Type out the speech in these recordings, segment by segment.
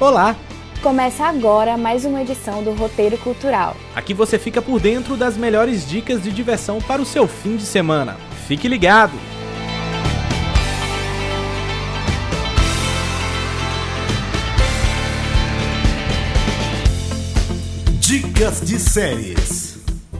Olá! Começa agora mais uma edição do Roteiro Cultural. Aqui você fica por dentro das melhores dicas de diversão para o seu fim de semana. Fique ligado! Dicas de séries.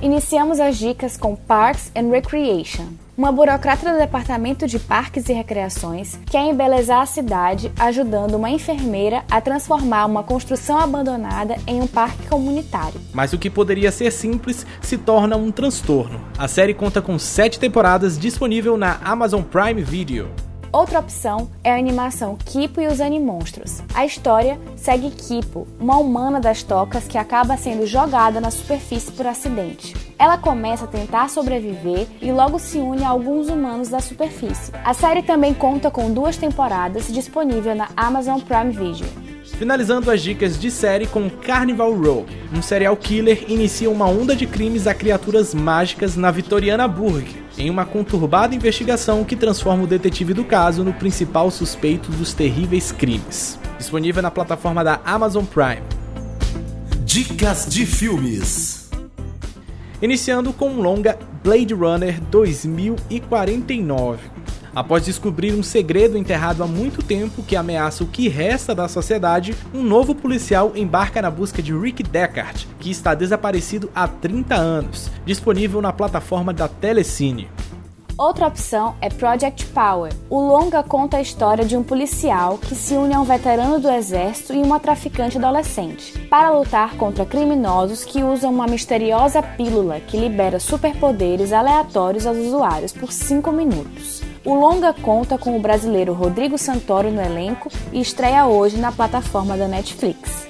Iniciamos as dicas com Parks and Recreation. Uma burocrata do Departamento de Parques e Recreações quer embelezar a cidade ajudando uma enfermeira a transformar uma construção abandonada em um parque comunitário. Mas o que poderia ser simples se torna um transtorno. A série conta com sete temporadas disponível na Amazon Prime Video. Outra opção é a animação Kipo e os Animonstros. A história segue Kipo, uma humana das tocas que acaba sendo jogada na superfície por acidente. Ela começa a tentar sobreviver e logo se une a alguns humanos da superfície. A série também conta com duas temporadas disponível na Amazon Prime Video. Finalizando as dicas de série com Carnival Row. Um serial killer inicia uma onda de crimes a criaturas mágicas na Vitoriana Burg, em uma conturbada investigação que transforma o detetive do caso no principal suspeito dos terríveis crimes. Disponível na plataforma da Amazon Prime. Dicas de filmes. Iniciando com o longa Blade Runner 2049. Após descobrir um segredo enterrado há muito tempo que ameaça o que resta da sociedade, um novo policial embarca na busca de Rick Deckard, que está desaparecido há 30 anos, disponível na plataforma da Telecine. Outra opção é Project Power. O longa conta a história de um policial que se une a um veterano do exército e uma traficante adolescente para lutar contra criminosos que usam uma misteriosa pílula que libera superpoderes aleatórios aos usuários por 5 minutos. O longa conta com o brasileiro Rodrigo Santoro no elenco e estreia hoje na plataforma da Netflix.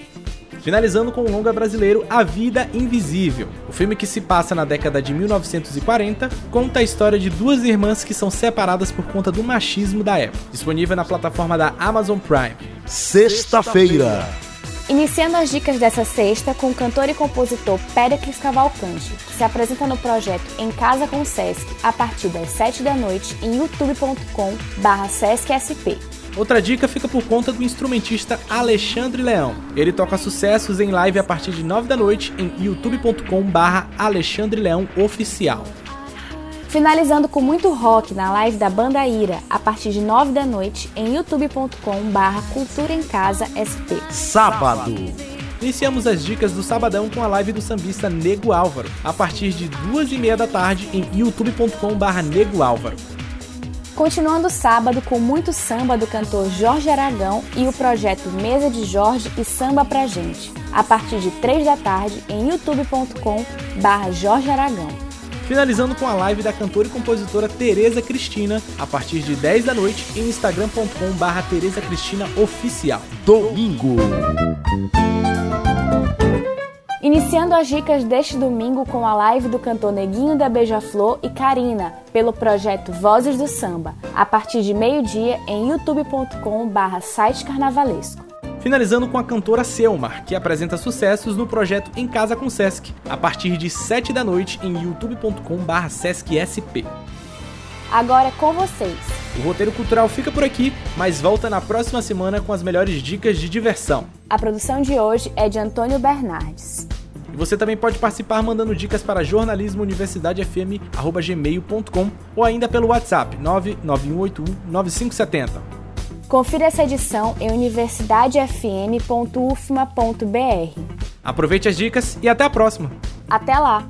Finalizando com o longa brasileiro A Vida Invisível. O filme que se passa na década de 1940 conta a história de duas irmãs que são separadas por conta do machismo da época. Disponível na plataforma da Amazon Prime. Sexta-feira. Iniciando as dicas dessa sexta com o cantor e compositor Péricles Cavalcante, que se apresenta no projeto Em Casa com Sesc a partir das 7 da noite em youtube.com/sescsp. Outra dica fica por conta do instrumentista Alexandre Leão. Ele toca sucessos em live a partir de 9 da noite em youtube.com/barra Alexandre Leão Oficial. Finalizando com muito rock na live da Banda Ira a partir de 9 da noite em youtube.com/barra Cultura em Casa SP. Sábado. Iniciamos as dicas do sabadão com a live do sambista Nego Álvaro, a partir de duas e meia da tarde em youtube.com/barra Nego Álvaro. Continuando sábado com muito samba do cantor Jorge Aragão e o projeto Mesa de Jorge e Samba Pra Gente, a partir de 3 da tarde em youtube.com barra Jorge Aragão. Finalizando com a live da cantora e compositora Tereza Cristina, a partir de 10 da noite em instagram.com barra Tereza Cristina Oficial. Domingo. Iniciando as dicas deste domingo com a live do cantor Neguinho da Beija-Flor e Karina, pelo projeto Vozes do Samba, a partir de meio-dia em youtube.com/barra site carnavalesco. Finalizando com a cantora Selmar, que apresenta sucessos no projeto Em Casa com Sesc, a partir de 7 da noite em youtube.com/barra sescsp. Agora é com vocês. O roteiro cultural fica por aqui, mas volta na próxima semana com as melhores dicas de diversão. A produção de hoje é de Antônio Bernardes. E você também pode participar mandando dicas para jornalismouniversidadefm@gmail.com ou ainda pelo WhatsApp 991819570. Confira essa edição em universidadefm.ufma.br. Aproveite as dicas e até a próxima. Até lá.